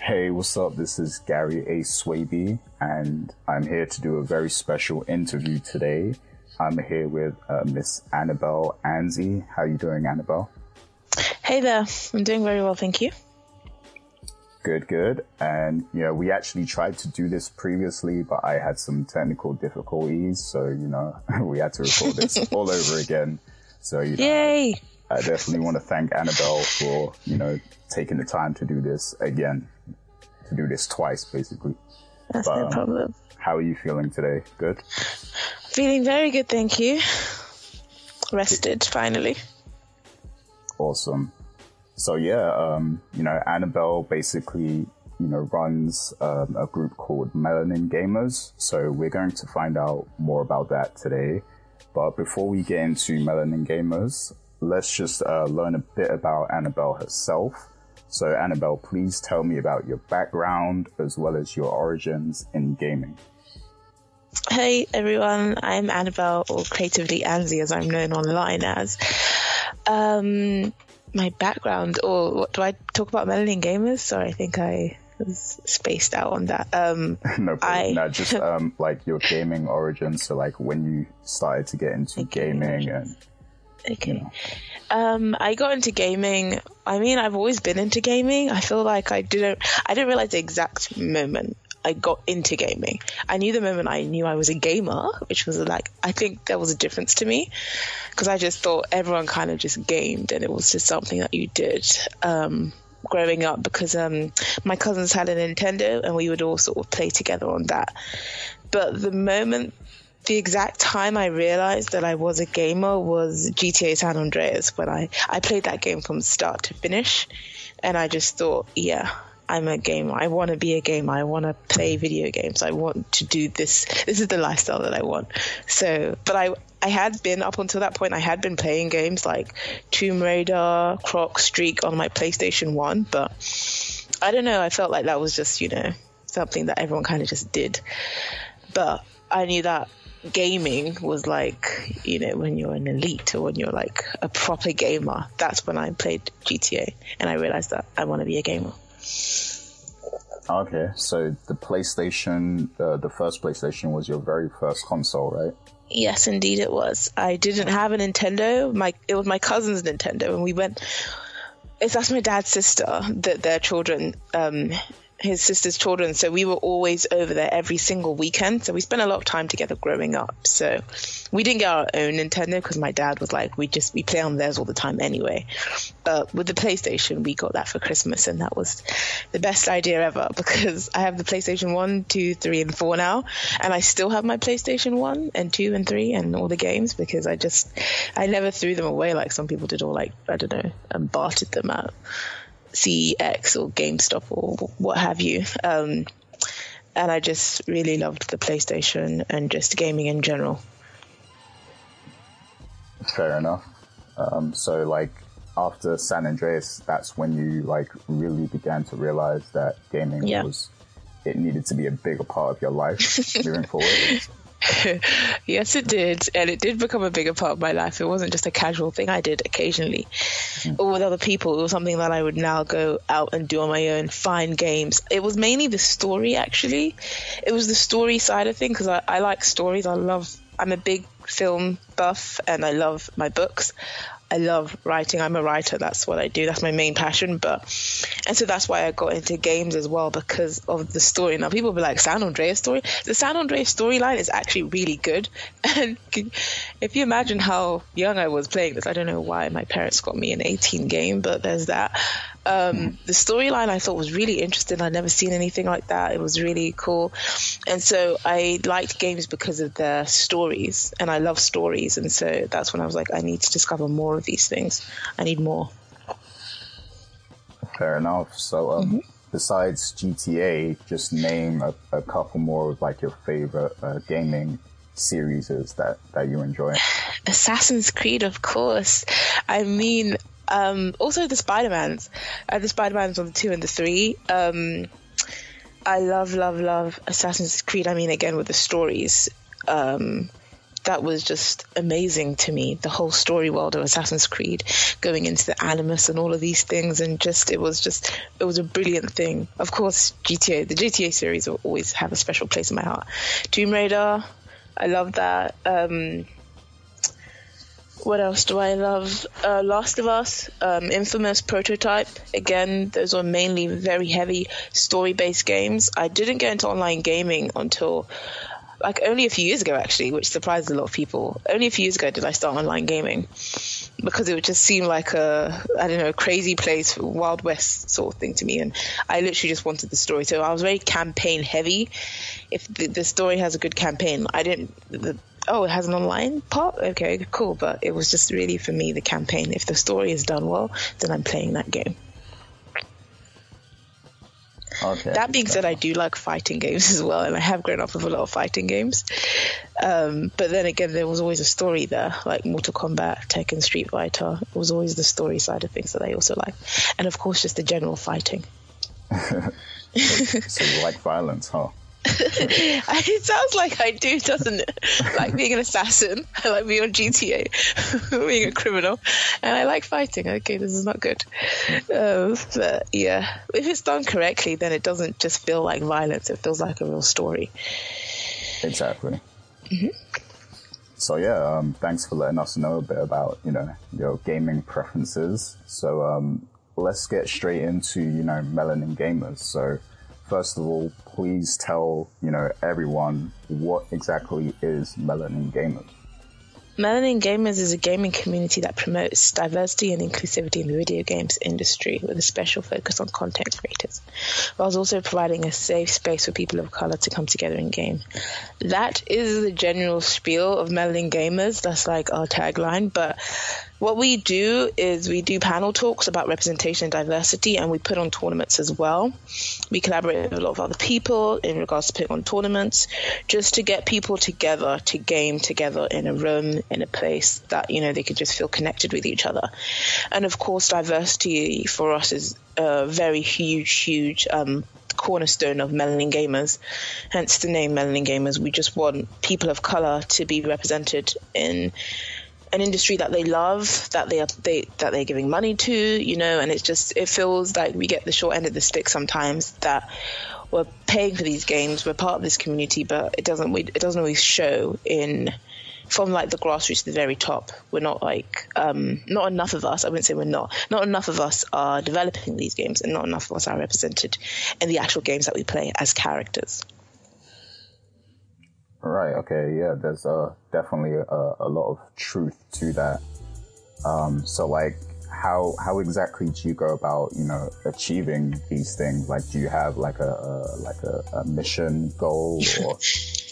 Hey, what's up? This is Gary A. Swaby, and I'm here to do a very special interview today. I'm here with uh, Miss Annabel Anzy. How are you doing, Annabel? Hey there. I'm doing very well, thank you. Good, good. And, you know, we actually tried to do this previously, but I had some technical difficulties. So, you know, we had to record this all over again. So, you know, Yay! I definitely want to thank Annabel for, you know, taking the time to do this again, to do this twice, basically. That's But, no um, problem. How are you feeling today? Good? Feeling very good, thank you. Rested, finally. Awesome. So yeah, um, you know, Annabel basically, you know, runs um, a group called Melanin Gamers. So we're going to find out more about that today. But before we get into Melanin Gamers, let's just uh, learn a bit about Annabel herself. So Annabel, please tell me about your background as well as your origins in gaming. Hey everyone, I'm Annabel, or creatively Anzy as I'm known online as. Um, my background, or what do I talk about Melanin Gamers? Sorry, I think I was spaced out on that. Um, no problem. I- No, just um, like your gaming origins. So like when you started to get into gaming and Okay. Um, I got into gaming. I mean, I've always been into gaming. I feel like I didn't, I didn't realize the exact moment I got into gaming. I knew the moment I knew I was a gamer, which was like, I think there was a difference to me because I just thought everyone kind of just gamed and it was just something that you did. Um, growing up because um, my cousins had a Nintendo and we would all sort of play together on that. But the moment the exact time I realized that I was a gamer was GTA San Andreas when I, I played that game from start to finish and I just thought, yeah, I'm a gamer. I want to be a gamer. I want to play video games. I want to do this. This is the lifestyle that I want. So, but I, I had been up until that point, I had been playing games like Tomb Raider, Croc Streak on my PlayStation 1, but I don't know. I felt like that was just, you know, something that everyone kind of just did. But I knew that gaming was like, you know, when you're an elite or when you're like a proper gamer, that's when I played GTA and I realized that I want to be a gamer. Okay, so the PlayStation, uh, the first PlayStation was your very first console, right? Yes, indeed it was. I didn't have a Nintendo. My it was my cousin's Nintendo, and we went. It's that's my dad's sister that their children, um, his sister's children. So we were always over there every single weekend. So we spent a lot of time together growing up. So we didn't get our own Nintendo because my dad was like, we just we play on theirs all the time anyway. But with the PlayStation, we got that for Christmas, and that was the best idea ever because I have the PlayStation 1, 2, 3, and 4 now, and I still have my PlayStation 1 and 2 and 3 and all the games because I just, I never threw them away like some people did or like, I don't know, and bartered them out. CEX or GameStop or what have you. Um, and I just really loved the PlayStation and just gaming in general. Fair enough. Um, so like after San Andreas, that's when you like really began to realize that gaming Yeah. was it needed to be a bigger part of your life moving forward. yes, it did. And it did become a bigger part of my life. It wasn't just a casual thing I did occasionally mm-hmm. or with other people. It was something that I would now go out and do on my own, find games. It was mainly the story, actually. It was the story side of things because I, I like stories. I love, I'm a big film buff and I love my books. I love writing. I'm a writer. That's what I do. That's my main passion. But, and so that's why I got into games as well because of the story. Now people be like, San Andreas story. The San Andreas storyline is actually really good. And if you imagine how young I was playing this, I don't know why my parents got me an 18 game, but there's that. Um, the storyline I thought was really interesting. I'd never seen anything like that. It was really cool. And so I liked games because of their stories and I love stories. And so that's when I was like, I need to discover more of these things. I need more. Fair enough. So um, besides GTA, just name a, a couple more of like your favorite uh, gaming series that that you enjoy. Assassin's Creed, of course. I mean, um, also the Spider-Mans. Uh, the Spider-Mans on the two and the three. Um, I love, love, love Assassin's Creed. I mean, again, with the stories. Um, that was just amazing to me. The whole story world of Assassin's Creed, going into the Animus and all of these things, and just it was just it was a brilliant thing. Of course, GTA, the GTA series will always have a special place in my heart. Tomb Raider, I love that. Um, what else do I love? Uh, Last of Us, um, Infamous, Prototype. Again, those are mainly very heavy story-based games. I didn't get into online gaming until like only a few years ago, actually, which surprised a lot of people. Only a few years ago did I start online gaming because it would just seem like a I don't know crazy place, Wild West sort of thing to me, and I literally just wanted the story. So I was very campaign heavy. If the, the story has a good campaign, I didn't. The, oh, it has an online part. Okay, cool. But it was just really for me the campaign. If the story is done well, then I'm playing that game. Okay. That being said, I do like fighting games as well, and I have grown up with a lot of fighting games. Um, but then again, there was always a story there, like Mortal Kombat, Tekken, Street Fighter. It was always the story side of things that I also like, and of course, just the general fighting. so you like violence, huh? it sounds like I do, doesn't it? like being an assassin. I like being on GTA, being a criminal, and I like fighting. Okay, this is not good. Um, but yeah, if it's done correctly, then it doesn't just feel like violence. It feels like a real story. Exactly. Mm-hmm. So yeah, um, thanks for letting us know a bit about you know your gaming preferences. So um, let's get straight into you know melanin gamers. So first of all, please tell, you know, everyone what exactly is Melanin Gamers? Melanin Gamers is a gaming community that promotes diversity and inclusivity in the video games industry with a special focus on content creators, whilst also providing a safe space for people of color to come together and game. That is the general spiel of Melanin Gamers. That's like our tagline, but what we do is we do panel talks about representation and diversity, and we put on tournaments as well. We collaborate with a lot of other people in regards to putting on tournaments, just to get people together to game together in a room, in a place that you know they could just feel connected with each other. And of course, diversity for us is a very huge, huge um, cornerstone of Melanin Gamers, hence the name Melanin Gamers. We just want people of color to be represented in an industry that they love, that they are they that they're giving money to, you know, and it's just it feels like we get the short end of the stick sometimes that we're paying for these games, we're part of this community, but it doesn't it doesn't always show in from like the grassroots to the very top. We're not like um, not enough of us. I wouldn't say we're not. Not enough of us are developing these games, and not enough of us are represented in the actual games that we play as characters. Right. Okay. Yeah. There's uh, definitely a, a lot of truth to that. Um, so like, how how exactly do you go about you know achieving these things? Like, do you have like a, a like a, a, mission goal or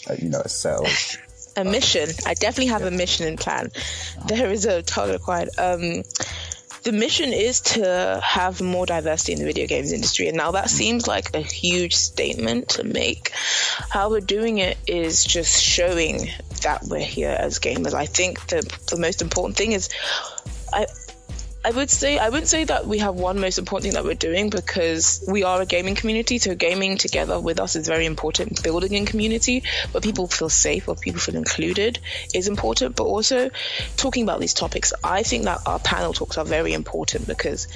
a, you know a set of a mission. I definitely have yeah. a mission and plan. There is a target required. Um, the mission is to have more diversity in the video games industry. And now that seems like a huge statement to make. How we're doing it is just showing that we're here as gamers. I think the the most important thing is I I would say I wouldn't say that we have one most important thing that we're doing because we are a gaming community. So gaming together with us is very important. Building in community where people feel safe, where people feel included is important. But also talking about these topics, I think that our panel talks are very important because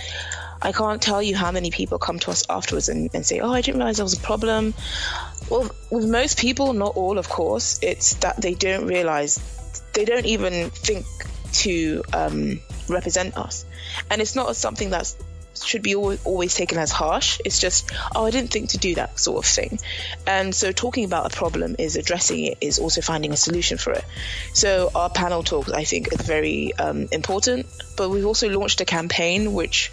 I can't tell you how many people come to us afterwards and, and say, "Oh, I didn't realize there was a problem." Well, with most people, not all, of course, it's that they don't realize they don't even think to um, represent us. And it's not something that should be always taken as harsh. It's just, oh, I didn't think to do that sort of thing. And so talking about a problem is addressing it is also finding a solution for it. So our panel talk, I think, is very um, important. But we've also launched a campaign which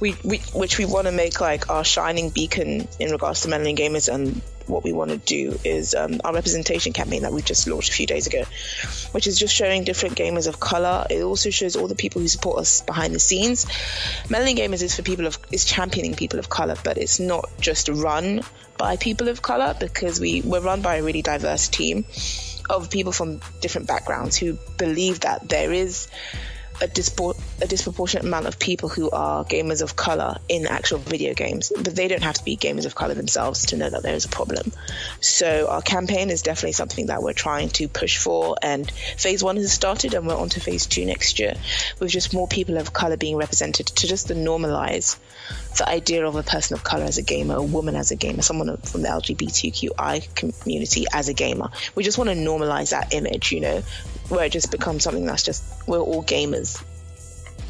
we, we which we want to make like our shining beacon in regards to melanin gamers and what we want to do is um, our representation campaign that we just launched a few days ago, which is just showing different gamers of color. It also shows all the people who support us behind the scenes. Melanin Gamers is for people of is championing people of color, but it's not just run by people of color because we we're run by a really diverse team of people from different backgrounds who believe that there is a, dispo- a disproportionate amount of people who are gamers of color in actual video games, but they don't have to be gamers of color themselves to know that there is a problem. So our campaign is definitely something that we're trying to push for, and phase one has started, and we're on to phase two next year, with just more people of color being represented to just to normalize the idea of a person of color as a gamer, a woman as a gamer, someone from the LGBTQI community as a gamer. We just want to normalize that image, you know, where it just becomes something that's just we're all gamers.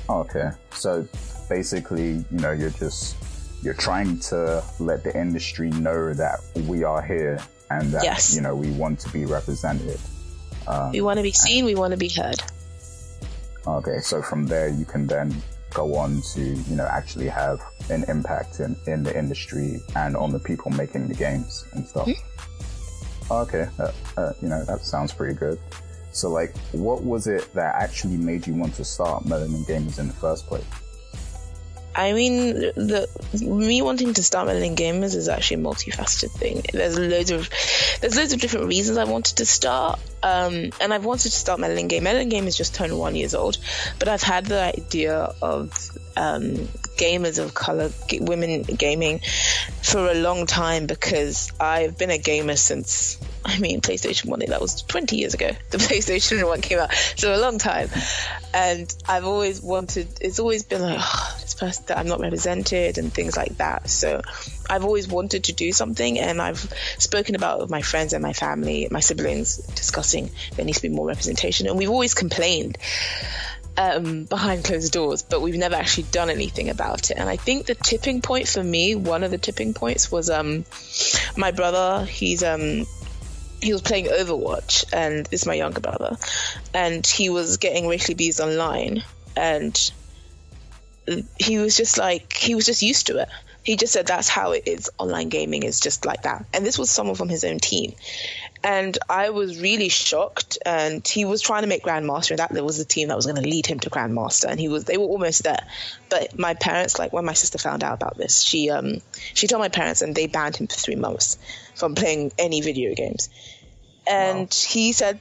Okay, so basically, you know, you're just you're trying to let the industry know that we are here and that yes. you know we want to be represented. Um, we want to be seen. we want to be heard. Okay, so from there you can then go on to you know actually have an impact in, in the industry and on the people making the games and stuff. Mm-hmm. Okay, uh, uh, you know that sounds pretty good. So, like, what was it that actually made you want to start Melanin Gamers in the first place? I mean, the me wanting to start Melanin Gamers is actually a multifaceted thing. There's loads of there's loads of different reasons I wanted to start, um, and I've wanted to start Melanin Game. Melanin Game is just turned one years old, but I've had the idea of um, gamers of color, women gaming, for a long time because I've been a gamer since I mean, PlayStation 1, that was 20 years ago. The PlayStation 1 came out, so a long time. And I've always wanted, it's always been like, oh, this person that I'm not represented and things like that. So I've always wanted to do something and I've spoken about with my friends and my family, my siblings, discussing there needs to be more representation. And we've always complained. Um, behind closed doors, but we've never actually done anything about it. And I think the tipping point for me, one of the tipping points was um, my brother. He's um, he was playing Overwatch, and this is my younger brother, and he was getting racially abused online, and he was just like he was just used to it. He just said that's how it is. Online gaming is just like that, and this was someone from his own team, and I was really shocked. And he was trying to make Grandmaster, and that was the team that was going to lead him to Grandmaster, and he was they were almost there. But my parents, like when my sister found out about this, she um she told my parents, and they banned him for three months from playing any video games. And wow. he said,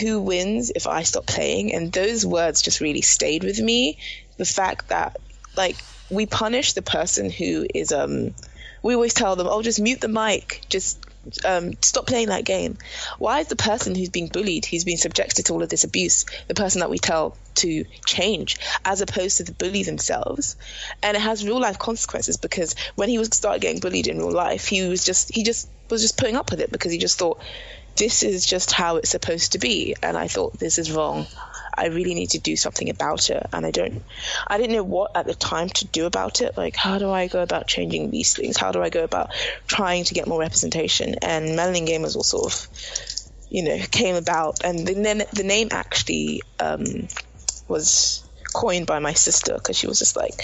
Who wins if I stop playing? And those words just really stayed with me. The fact that, like, we punish the person who is, um, we always tell them, Oh, just mute the mic, just um, stop playing that game. Why is the person who's being bullied, who's been subjected to all of this abuse, the person that we tell to change, as opposed to the bully themselves? And it has real life consequences because when he was started getting bullied in real life, he was just he just was just putting up with it because he just thought this is just how it's supposed to be. And I thought, this is wrong. I really need to do something about it. And I don't, I didn't know what at the time to do about it. Like, how do I go about changing these things? How do I go about trying to get more representation? And Melanin Gamers all sort of, you know, came about. And then the name actually um, was coined by my sister because she was just like,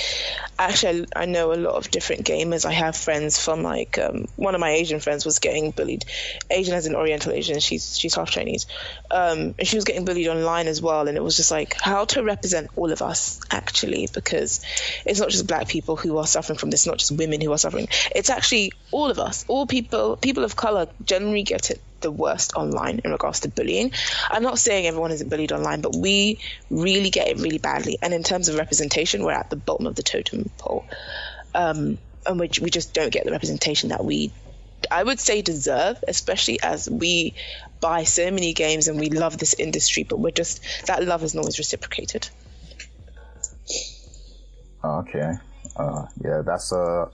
actually, I, know a lot of different gamers. I have friends from like um, one of my Asian friends was getting bullied. Asian as an Oriental Asian, she's she's half Chinese, um, and she was getting bullied online as well. And it was just like how to represent all of us actually, because it's not just black people who are suffering from this, not just women who are suffering. It's actually all of us, all people, people of color generally get it the worst online in regards to bullying. I'm not saying everyone isn't bullied online, but we really get it really badly. And in terms of representation, we're at the bottom of the totem pole. Um, and we, we just don't get the representation that we, I would say, deserve, especially as we buy so many games and we love this industry, but we're just, that love isn't always reciprocated. Okay. Uh, yeah, that's a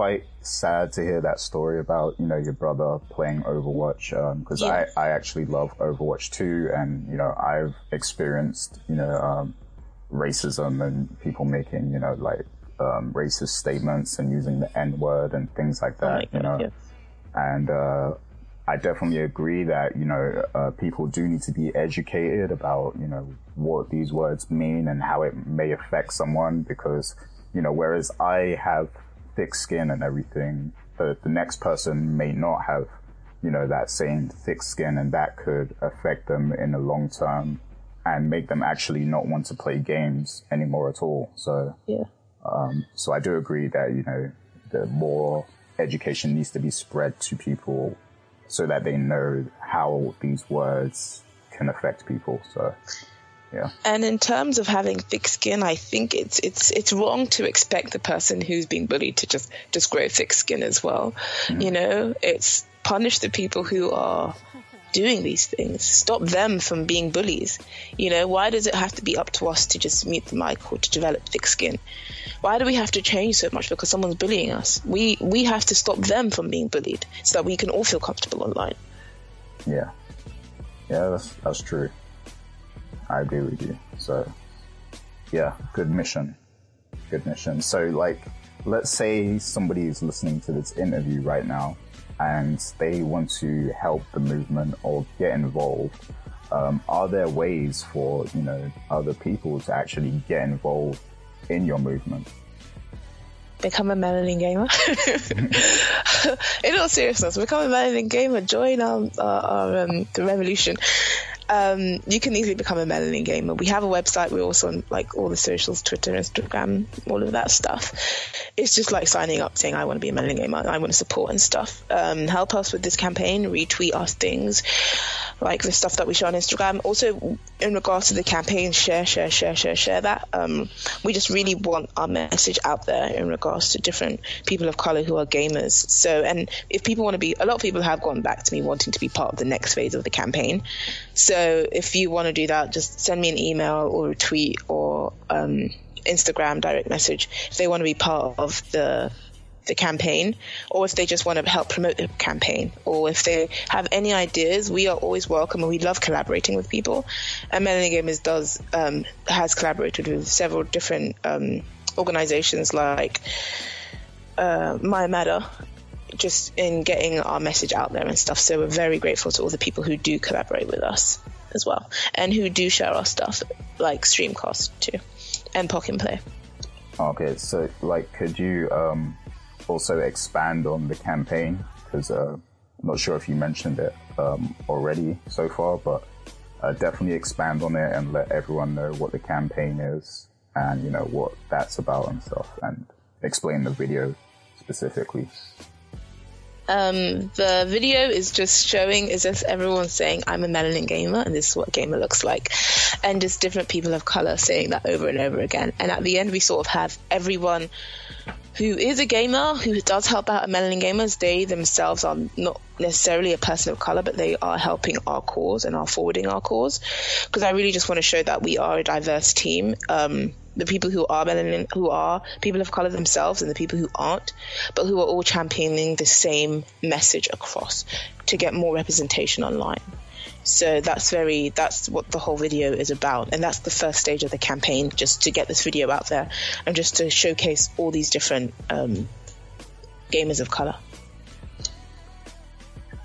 quite sad to hear that story about you know your brother playing Overwatch because um, yeah. I I actually love Overwatch too, and you know I've experienced you know um, racism and people making you know like um, racist statements and using the N word and things like that. Oh you know, yes. and uh, I definitely agree that you know uh, people do need to be educated about you know what these words mean and how it may affect someone because you know whereas I have thick skin and everything, the, the next person may not have, you know, that same thick skin and that could affect them in the long term and make them actually not want to play games anymore at all. So, yeah. Um, so I do agree that, you know, the more education needs to be spread to people so that they know how these words can affect people. So, Yeah. And in terms of having thick skin, I think it's it's it's wrong to expect the person who's being bullied to just just grow thick skin as well. Mm. You know, it's punish the people who are doing these things. Stop them from being bullies. You know, why does it have to be up to us to just mute the mic or to develop thick skin? Why do we have to change so much because someone's bullying us? We we have to stop them from being bullied so that we can all feel comfortable online. Yeah. Yeah, that's that's true. I agree with you. So yeah, good mission. Good mission. So like let's say somebody is listening to this interview right now and they want to help the movement or get involved, um, are there ways for you know other people to actually get involved in your movement? Become a melanin gamer. in all seriousness, become a melanin gamer. Join our, our, our um, the revolution um, you can easily become a melanin gamer. We have a website. We're also on like all the socials, Twitter, Instagram, all of that stuff. It's just like signing up, saying I want to be a melanin gamer. I want to support and stuff. Um, help us with this campaign. Retweet us things like the stuff that we share on Instagram. Also, in regards to the campaign, share, share, share, share, share that. Um, we just really want our message out there in regards to different people of color who are gamers. So, and if people want to be, a lot of people have gone back to me wanting to be part of the next phase of the campaign. So, if you want to do that, just send me an email or a tweet or um, Instagram direct message if they want to be part of the the campaign or if they just want to help promote the campaign or if they have any ideas. We are always welcome and we love collaborating with people. And melanin Gamers does um, has collaborated with several different um, organizations like uh, Maya Matter just in getting our message out there and stuff. So we're very grateful to all the people who do collaborate with us as well and who do share our stuff like Streamcast too and Pocket Play. Okay so like could you um also expand on the campaign? Because uh, I'm not sure if you mentioned it um, already so far, but uh, definitely expand on it and let everyone know what the campaign is and you know what that's about and stuff, and explain the video specifically. Um, the video is just showing is just everyone saying, I'm a melanin gamer and this is what a gamer looks like. And just different people of color saying that over and over again. And at the end, we sort of have everyone who is a gamer, who does help out melanin gamers. They themselves are not necessarily a person of color, but they are helping our cause and are forwarding our cause. Because I really just want to show that we are a diverse team. Um, the people who are melanin, who are people of color themselves, and the people who aren't, but who are all championing the same message across to get more representation online. So that's very that's what the whole video is about, and that's the first stage of the campaign, just to get this video out there and just to showcase all these different um, gamers of color.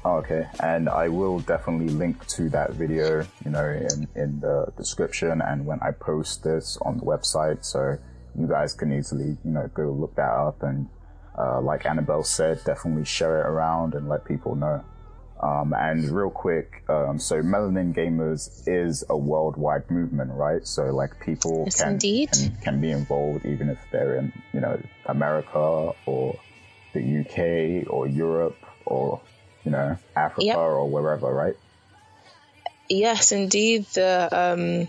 Okay, and I will definitely link to that video, you know, in, in the description and when I post this on the website, so you guys can easily, you know, go look that up and, uh, like Annabel said, definitely share it around and let people know. Um, and real quick, um, so Melanin Gamers is a worldwide movement, right? So like people yes, can, can, can be involved even if they're in, you know, America or the UK or Europe or you know Africa yep. or wherever, right? Yes, indeed. The um,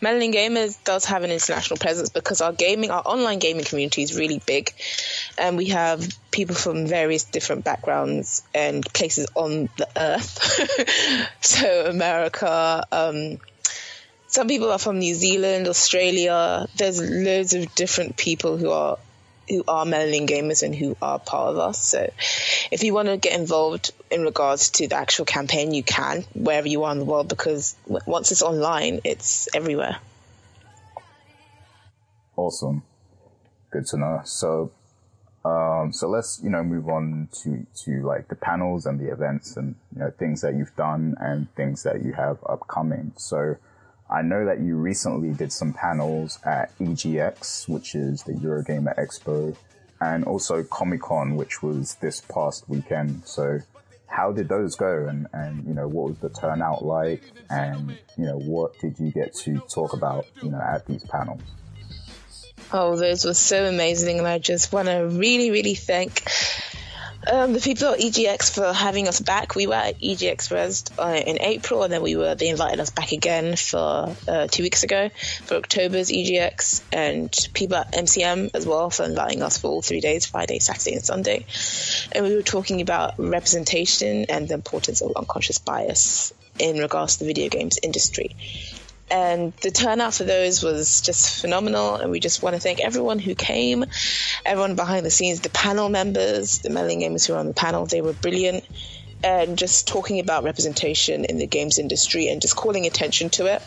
Melanin Gamers does have an international presence because our gaming, our online gaming community is really big, and we have people from various different backgrounds and places on the earth. so America, um, some people are from New Zealand, Australia. There's loads of different people who are who are melanin gamers and who are part of us. So if you want to get involved in regards to the actual campaign, you can wherever you are in the world because once it's online, it's everywhere. Awesome. Good to know. So, um, so let's, you know, move on to, to like the panels and the events and, you know, things that you've done and things that you have upcoming. So, I know that you recently did some panels at EGX, which is the Eurogamer Expo, and also Comic Con, which was this past weekend. So, how did those go? And, and, you know, what was the turnout like? And, you know, what did you get to talk about, you know, at these panels? Oh, those were so amazing. And I just want to really, really thank Um, the people at EGX for having us back. We were at EGX Rezzed uh, in April, and then we were they invited us back again for uh, two weeks ago for October's EGX, and people at MCM as well for inviting us for all three days, Friday, Saturday, and Sunday. And we were talking about representation and the importance of unconscious bias in regards to the video games industry and the turnout for those was just phenomenal. And we just want to thank everyone who came, everyone behind the scenes, the panel members, the melanin gamers who were on the panel. They were brilliant. And just talking about representation in the games industry and just calling attention to it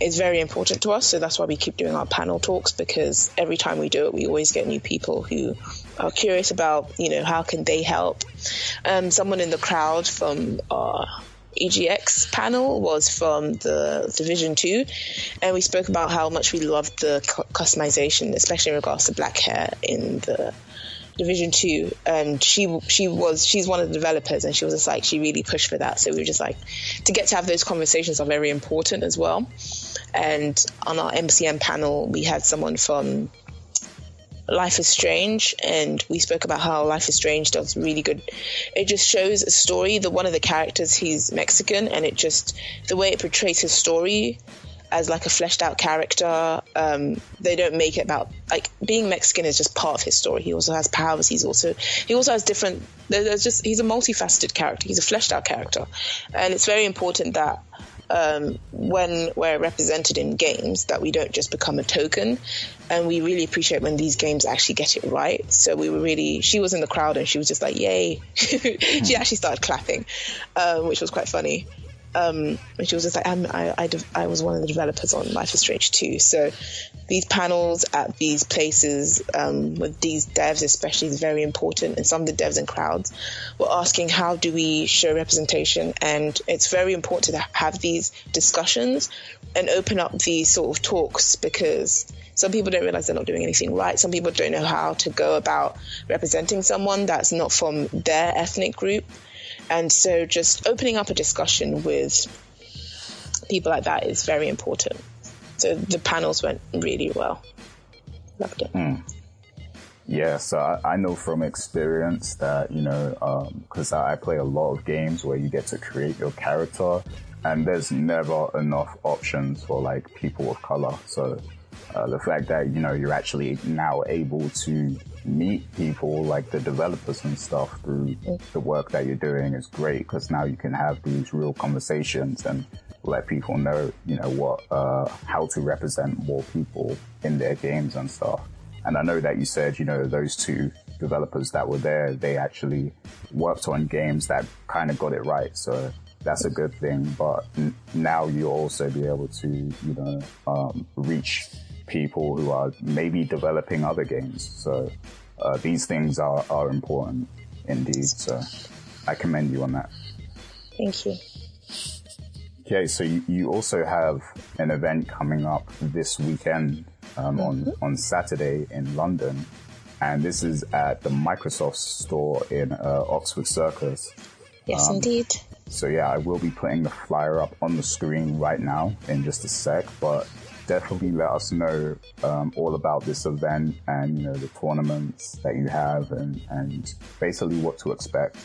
is very important to us. So that's why we keep doing our panel talks because every time we do it, we always get new people who are curious about, you know, how can they help. Um, someone in the crowd from our EGX panel was from the Division 2, and we spoke about how much we loved the customization, especially in regards to black hair in the Division 2. And she she was she's one of the developers, and she was just like she really pushed for that. So we were just like to get to have those conversations are very important as well. And on our MCM panel, we had someone from Life is Strange, and we spoke about how Life is Strange does really good. It just shows a story. The one of the characters, he's Mexican, and it just the way it portrays his story as like a fleshed out character. Um, they don't make it about like being Mexican is just part of his story. He also has powers. He's also he also has different. There's just he's a multifaceted character. He's a fleshed out character, and it's very important that um, when we're represented in games that we don't just become a token. And we really appreciate when these games actually get it right. So we were really, she was in the crowd and she was just like, yay. she actually started clapping, um, which was quite funny. Um, and she was just like, I, I, I, was one of the developers on Life is Strange 2. So these panels at these places um, with these devs, especially, is very important. And some of the devs and crowds were asking, how do we show representation? And it's very important to have these discussions and open up these sort of talks because some people don't realize they're not doing anything right. Some people don't know how to go about representing someone that's not from their ethnic group. And so just opening up a discussion with people like that is very important. So the panels went really well. Loved it. Mm. Yeah, so I, I, know from experience that, you know, because um, I, I play a lot of games where you get to create your character and there's never enough options for like people of color. So uh, the fact that, you know, you're actually now able to meet people like the developers and stuff through the work that you're doing is great because now you can have these real conversations and let people know, you know, what, uh, how to represent more people in their games and stuff. And I know that you said, you know, those two developers that were there, they actually worked on games that kind of got it right. So that's a good thing. But n- now you'll also be able to, you know, um, reach people who are maybe developing other games. So uh, these things are, are important indeed. So I commend you on that. Thank you. Okay, so you, you also have an event coming up this weekend um, mm-hmm. on on Saturday in London, and this is at the Microsoft store in uh, Oxford Circus. Yes, um, indeed. So yeah, I will be putting the flyer up on the screen right now in just a sec, but definitely let us know um, all about this event and you know the tournaments that you have and and basically what to expect.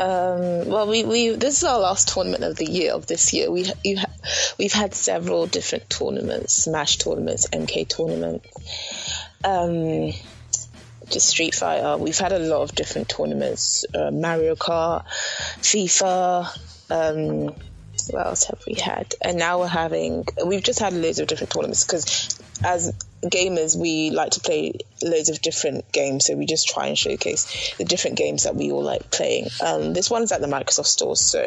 Um, well, we, we this is our last tournament of the year of this year. We you ha- we've had several different tournaments, Smash tournaments, MK tournaments, um, just Street Fighter. We've had a lot of different tournaments, uh, Mario Kart, FIFA. Um, what else have we had? And now we're having, we've just had loads of different tournaments because as gamers, we like to play loads of different games. So we just try and showcase the different games that we all like playing. Um, this one's at the Microsoft store. So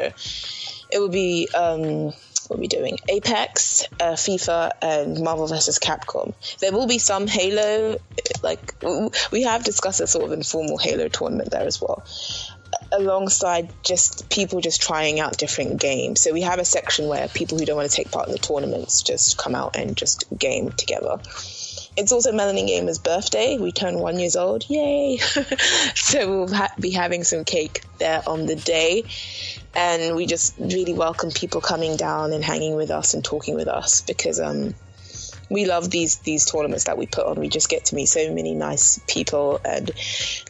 it will be, um, what are we doing? Apex, uh, FIFA, and Marvel vs. Capcom. There will be some Halo, like we have discussed a sort of informal Halo tournament there as well alongside just people just trying out different games. So we have a section where people who don't want to take part in the tournaments just come out and just game together. It's also Melanin Gamer's birthday. We turn one years old. Yay! so we'll ha- be having some cake there on the day. And we just really welcome people coming down and hanging with us and talking with us because um, we love these these tournaments that we put on. We just get to meet so many nice people, and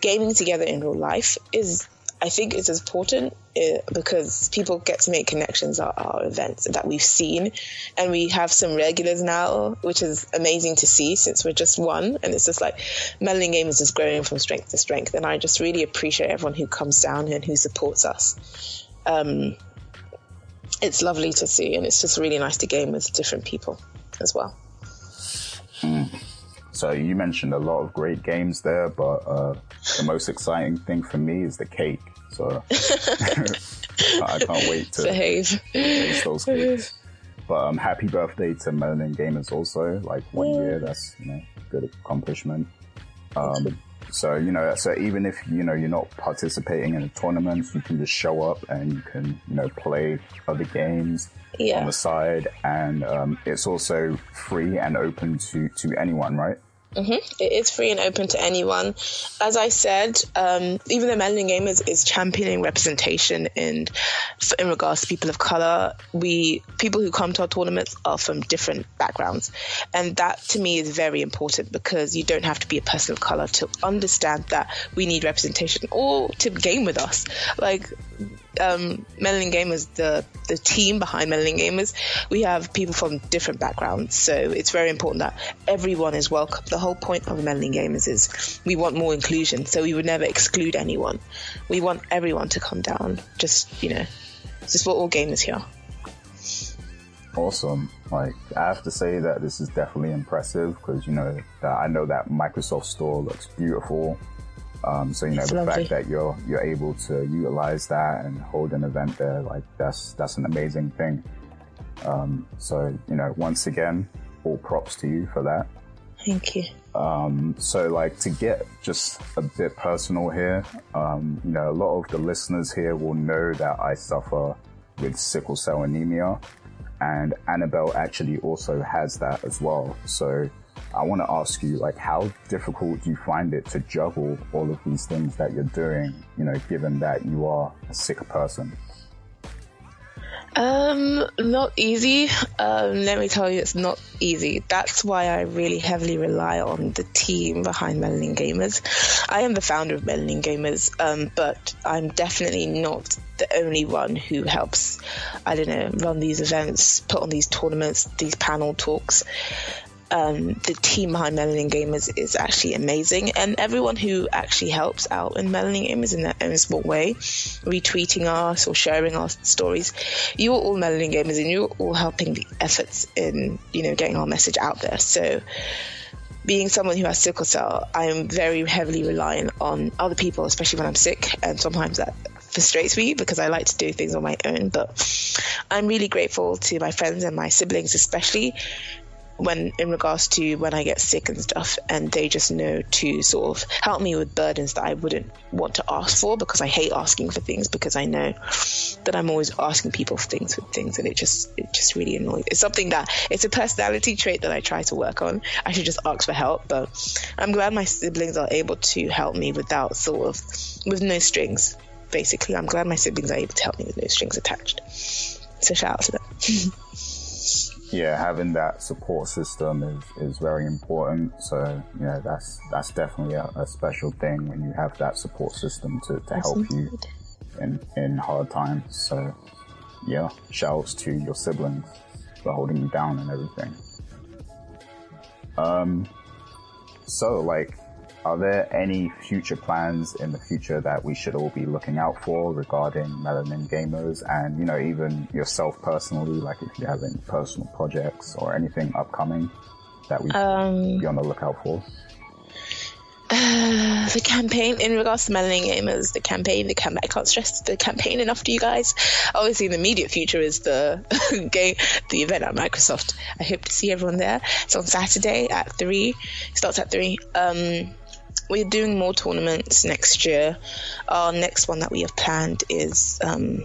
gaming together in real life is, I think, it's important uh, because people get to make connections at our events that we've seen, and we have some regulars now, which is amazing to see since we're just one, and it's just like Melanin Games is growing from strength to strength, and I just really appreciate everyone who comes down here and who supports us. Um, it's lovely to see, and it's just really nice to game with different people as well. So you mentioned a lot of great games there, but uh, the most exciting thing for me is the cake. So I can't wait to Behave. taste those cakes. But um, happy birthday to Melanin Gamers also. Like one Yeah. year, that's you know good accomplishment. Um, so you know, so even if you know you're not participating in a tournament, you can just show up and you can you know play other games on the side, and um, it's also free and open to to anyone, right? It is free and open to anyone. As I said, um, even though Melanin Game is, is championing representation in in regards to people of color, we people who come to our tournaments are from different backgrounds, and that to me is very important because you don't have to be a person of color to understand that we need representation or to game with us. Like um, Melanin Gamers, the the team behind Melanin Gamers, we have people from different backgrounds, so it's very important that everyone is welcome. Whole point of Melanin Gamers is we want more inclusion, so we would never exclude anyone. We want everyone to come down. Just you know, just for all gamers here. Awesome. Like I have to say that this is definitely impressive because you know that I know that Microsoft Store looks beautiful. Um, so you know It's the lovely. fact that you're you're able to utilize that and hold an event there, like that's that's an amazing thing. Um, so you know, once again, all props to you for that. Thank you. Um, so like to get just a bit personal here, um, you know, a lot of the listeners here will know that I suffer with sickle cell anemia and Annabel actually also has that as well. So I want to ask you, like, how difficult do you find it to juggle all of these things that you're doing, you know, given that you are a sick person? Um, not easy. Um, let me tell you, it's not easy. That's why I really heavily rely on the team behind Melanin Gamers. I am the founder of Melanin Gamers, um, but I'm definitely not the only one who helps. I don't know, run these events, put on these tournaments, these panel talks. Um, the team behind Melanin Gamers is actually amazing, and everyone who actually helps out in Melanin Gamers in their own small way, retweeting us or sharing our stories, you are all Melanin Gamers, and you're all helping the efforts in you know getting our message out there. So, being someone who has sickle cell, I am very heavily reliant on other people, especially when I'm sick, and sometimes that frustrates me because I like to do things on my own. But I'm really grateful to my friends and my siblings, especially when in regards to when I get sick and stuff, and they just know to sort of help me with burdens that I wouldn't want to ask for because I hate asking for things because I know that I'm always asking people for things with things, and it just it just really annoys. It's something that it's a personality trait that I try to work on. I should just ask for help, but I'm glad my siblings are able to help me without sort of with no strings. Basically, I'm glad my siblings are able to help me with no strings attached. So shout out to them. yeah, having that support system is, is very important. So, you know, that's that's definitely a, a special thing when you have that support system to, to help you in, in hard times. So, yeah, shouts to your siblings for holding you down and everything. Um, so like, are there any future plans in the future that we should all be looking out for regarding Melanin Gamers and, you know, even yourself personally, like if you have any personal projects or anything upcoming that we Um, should be on the lookout for? the campaign in regards to Melanin Gamers, the campaign, the campaign. I can't stress the campaign enough to you guys. Obviously, in the immediate future is the game, the event at Microsoft. I hope to see everyone there. It's on Saturday at three. It starts at three. Um, we're doing more tournaments next year. Our next one that we have planned is um,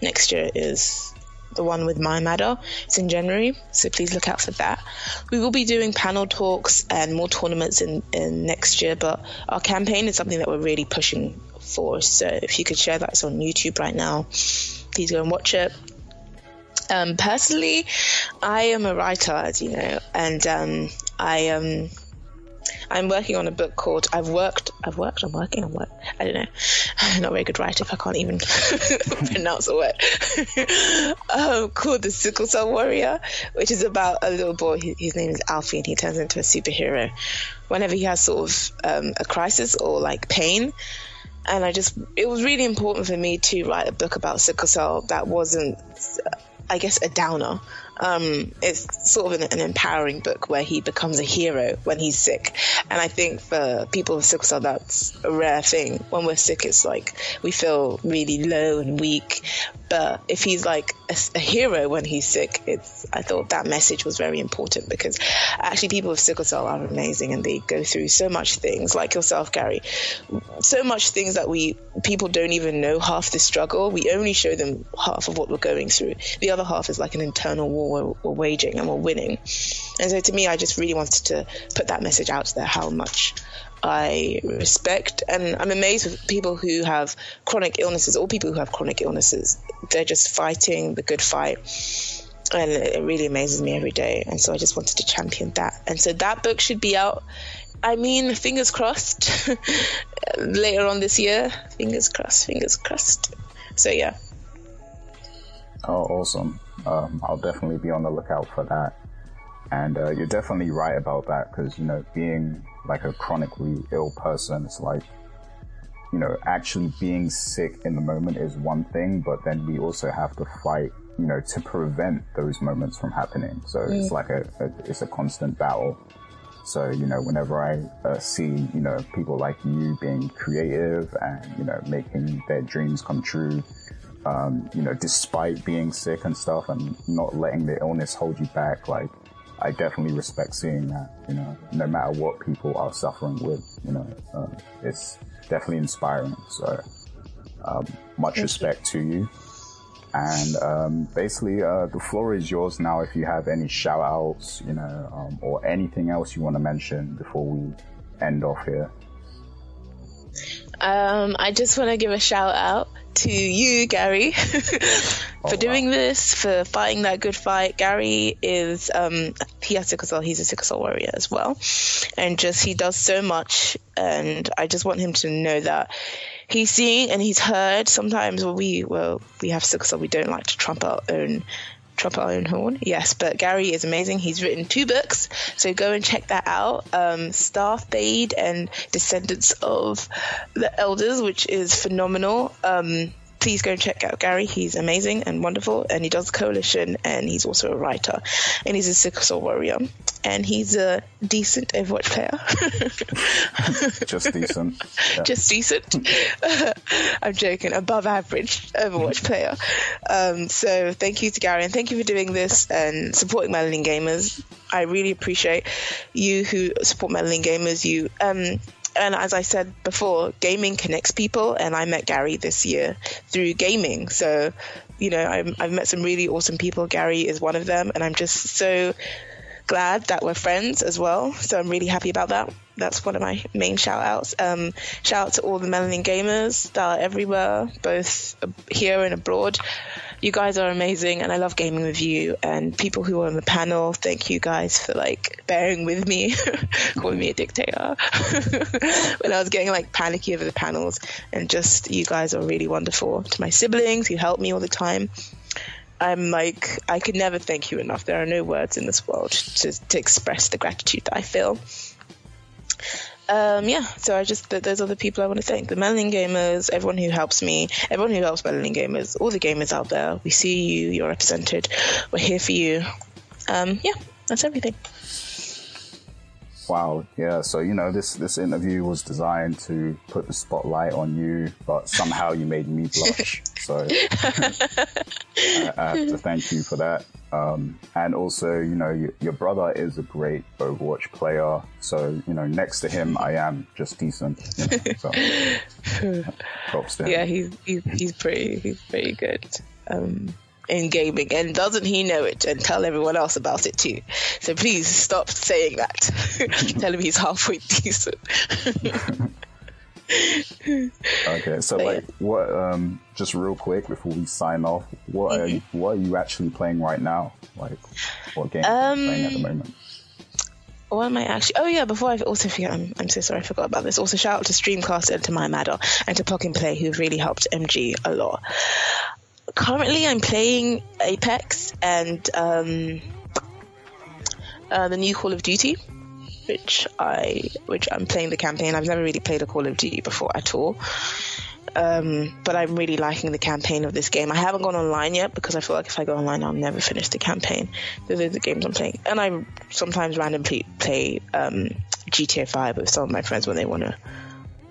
next year is the one with My Matter. It's in January, so please look out for that. We will be doing panel talks and more tournaments in, in next year, but our campaign is something that we're really pushing for. So if you could share that, it's on YouTube right now. Please go and watch it. Um, personally, I am a writer, as you know, and um, I am. I'm working on a book called I've worked I've worked I'm working on what I don't know. I'm not a very good writer if I can't even pronounce a word. Um, called the Sickle Cell Warrior which is about a little boy his name is Alfie and he turns into a superhero. Whenever he has sort of um, a crisis or like pain and I just it was really important for me to write a book about sickle cell that wasn't I guess a downer um, it's sort of an, an, empowering book where he becomes a hero when he's sick. And I think for people with sickle cell, that's a rare thing. When we're sick, it's like we feel really low and weak. But if he's like a, a hero when he's sick, it's, I thought that message was very important because actually people with sickle cell are amazing and they go through so much things like yourself, Gary, so much things that we, people don't even know half the struggle. We only show them half of what we're going through. The other half is like an internal war we're, we're waging and we're winning. And so to me, I just really wanted to put that message out there how much I respect and I'm amazed with people who have chronic illnesses or people who have chronic illnesses. They're just fighting the good fight. And it really amazes me every day. And so I just wanted to champion that. And so that book should be out. I mean, fingers crossed later on this year. Fingers crossed, fingers crossed. So yeah. Oh, awesome um, I'll definitely be on the lookout for that. And uh, you're definitely right about that because, you know, being like a chronically ill person, it's like, you know, actually being sick in the moment is one thing, but then we also have to fight, you know, to prevent those moments from happening. So mm. it's like a, a, it's a constant battle. So, you know, whenever I uh, see, you know, people like you being creative and, you know, making their dreams come true, um, you know, despite being sick and stuff and not letting the illness hold you back, like, I definitely respect seeing that, you know, no matter what people are suffering with, you know, um, it's definitely inspiring. So, um, much respect to you. And um, basically, uh, the floor is yours now if you have any shout outs, you know, um, or anything else you want to mention before we end off here. Um, I just want to give a shout out to you, Gary, for oh, doing wow. this, for fighting that good fight. Gary is, um, he has sickle cell. He's a sickle cell warrior as well. And just, he does so much. And I just want him to know that he's seeing and he's heard. Sometimes when we, well, we have sickle cell, we don't like to trump our own trump our own horn. Yes, but Gary is amazing. He's written two books, so go and check that out. Um, Fade and Descendants of the Elders, which is phenomenal. Um, please go and check out Gary. He's amazing and wonderful, and he does coalition, and he's also a writer, and he's a sickle cell warrior, and he's a decent Overwatch player. Just decent. Yeah. Just decent. I'm joking. Above average Overwatch player. Um, so thank you to Gary, and thank you for doing this and supporting Melanin Gamers. I really appreciate you who support Melanin Gamers. You um, and as I said before, gaming connects people, and I met Gary this year through gaming. So, you know, i have met some really awesome people. Gary is one of them, and I'm just so glad that we're friends as well. So I'm really happy about that. That's one of my main shout outs. Um, shout out to all the Melanin gamers that are everywhere, both here and abroad. You guys are amazing and I love gaming with you and people who are on the panel. Thank you guys for like bearing with me, calling me a dictator when I was getting like panicky over the panels and just you guys are really wonderful to my siblings who help me all the time. I'm like, I could never thank you enough. There are no words in this world to, to express the gratitude that I feel. Um, yeah, so I just, those are the people I want to thank. The Melanin Gamers, everyone who helps me, everyone who helps Melanin Gamers, all the gamers out there. We see you, you're represented. We're here for you. Um, yeah, that's everything. Wow, yeah. So you know, this this interview was designed to put the spotlight on you, but somehow you made me blush. so I, I, have to thank you for that. Um, and also, you know, you, your brother is a great Overwatch player. So you know, next to him, I am just decent. You know, so, props to him. Yeah, he's he's, he's pretty he's pretty good. Um, in gaming and doesn't he know it and tell everyone else about it too so please stop saying that tell him he's halfway decent okay, so like, what? Um, just real quick before we sign off, what are you, Mm-hmm. what are you actually playing right now? Like, what game Um, are you playing at the moment? What am I actually? Oh yeah, before I also forget, I'm, I'm so sorry I forgot about this. Also, shout out to Streamcast and to My Matter and to Plug and Play who've really helped MG a lot. Currently, I'm playing Apex and um, uh, the new Call of Duty, which I which I'm playing the campaign. I've never really played a Call of Duty before at all. Um, but I'm really liking the campaign of this game. I haven't gone online yet because I feel like if I go online, I'll never finish the campaign. Those are the games I'm playing, and I sometimes randomly play um, GTA 5 with some of my friends when they want to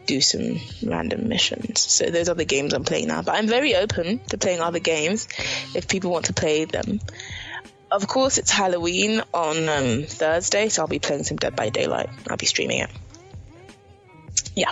do some random missions. So those are the games I'm playing now. But I'm very open to playing other games if people want to play them. Of course, it's Halloween on um, Thursday, so I'll be playing some Dead by Daylight. I'll be streaming it. Yeah,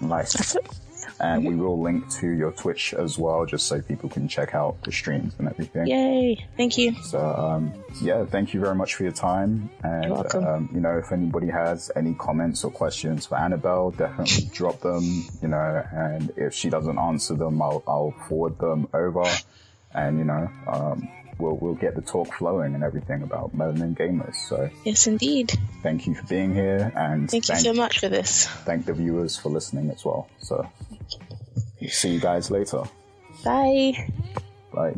Nice. that's it. And we will link to your Twitch as well, just so people can check out the streams and everything. Yay! Thank you. So, um, yeah, thank you very much for your time. And, um, you know, if anybody has any comments or questions for Annabel, definitely drop them, you know, and if she doesn't answer them, I'll, I'll forward them over and, you know, um, we'll, we'll get the talk flowing and everything about Melanin Gamers. So Yes, indeed. thank you for being here and Thank you so much for this. thank the viewers for listening as well. So see you guys later. Bye. Bye.